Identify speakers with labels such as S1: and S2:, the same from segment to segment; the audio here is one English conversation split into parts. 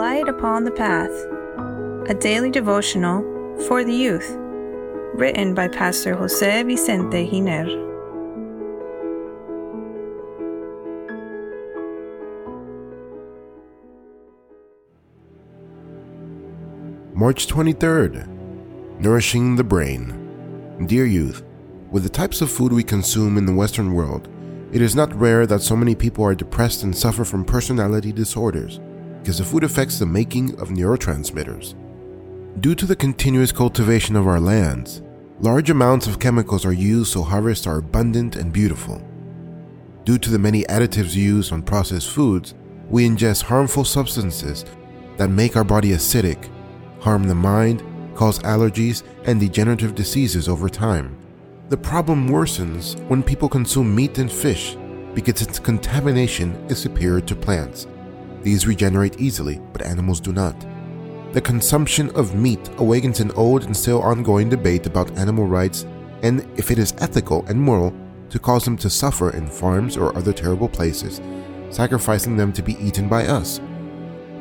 S1: Light Upon the Path, a daily devotional for the youth, written by Pastor Jose Vicente Giner.
S2: March 23rd Nourishing the Brain. Dear youth, with the types of food we consume in the Western world, it is not rare that so many people are depressed and suffer from personality disorders because the food affects the making of neurotransmitters. Due to the continuous cultivation of our lands, large amounts of chemicals are used so harvests are abundant and beautiful. Due to the many additives used on processed foods, we ingest harmful substances that make our body acidic, harm the mind, cause allergies and degenerative diseases over time. The problem worsens when people consume meat and fish because its contamination is superior to plants. These regenerate easily, but animals do not. The consumption of meat awakens an old and still ongoing debate about animal rights and if it is ethical and moral to cause them to suffer in farms or other terrible places, sacrificing them to be eaten by us.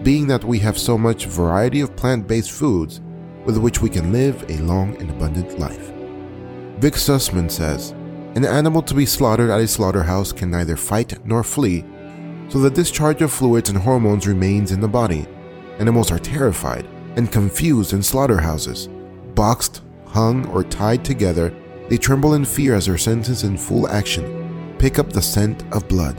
S2: Being that we have so much variety of plant based foods with which we can live a long and abundant life. Vic Sussman says An animal to be slaughtered at a slaughterhouse can neither fight nor flee, so the discharge of fluids and hormones remains in the body. Animals are terrified and confused in slaughterhouses. Boxed, hung, or tied together, they tremble in fear as their senses in full action pick up the scent of blood.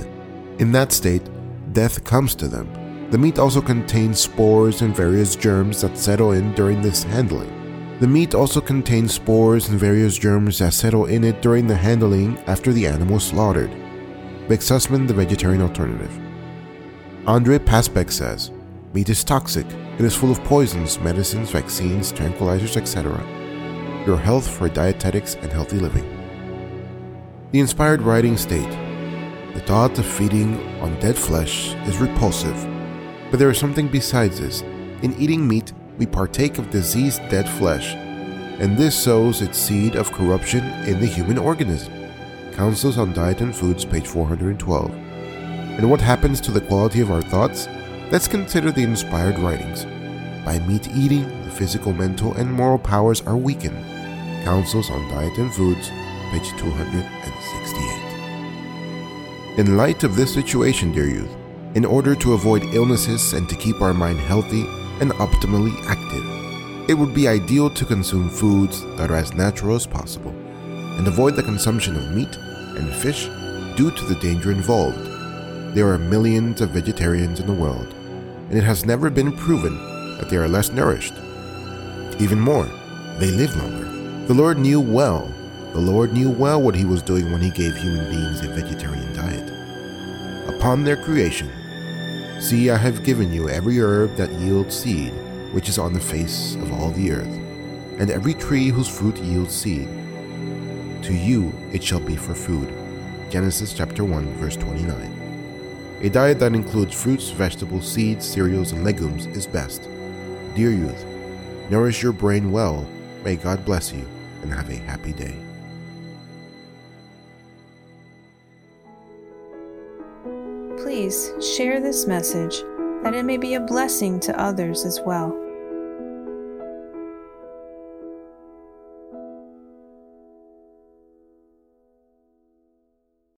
S2: In that state, death comes to them. The meat also contains spores and various germs that settle in during this handling. The meat also contains spores and various germs that settle in it during the handling after the animal is slaughtered. Vic Sussman, The Vegetarian Alternative. Andre Passebecq says, Meat is toxic. It is full of poisons, medicines, vaccines, tranquilizers, etc. Your health for dietetics and healthy living. The inspired writing state The thought of feeding on dead flesh is repulsive, but there is something besides this. In eating meat, we partake of diseased dead flesh, and this sows its seed of corruption in the human organism. Counsels on Diet and Foods, page 412. And what happens to the quality of our thoughts? Let's consider the inspired writings. By meat eating, the physical, mental, and moral powers are weakened. Counsels on Diet and Foods, page 268. In light of this situation, dear youth, in order to avoid illnesses and to keep our mind healthy, and optimally active. It would be ideal to consume foods that are as natural as possible and avoid the consumption of meat and fish due to the danger involved. There are millions of vegetarians in the world, and it has never been proven that they are less nourished. Even more, they live longer. The Lord knew well, the Lord knew well what he was doing when he gave human beings a vegetarian diet. Upon their creation, See, I have given you every herb that yields seed, which is on the face of all the earth, and every tree whose fruit yields seed. To you it shall be for food. Genesis chapter 1, verse 29. A diet that includes fruits, vegetables, seeds, cereals, and legumes is best. Dear youth, nourish your brain well. May God bless you, and have a happy day.
S1: Please share this message that it may be a blessing to others as well.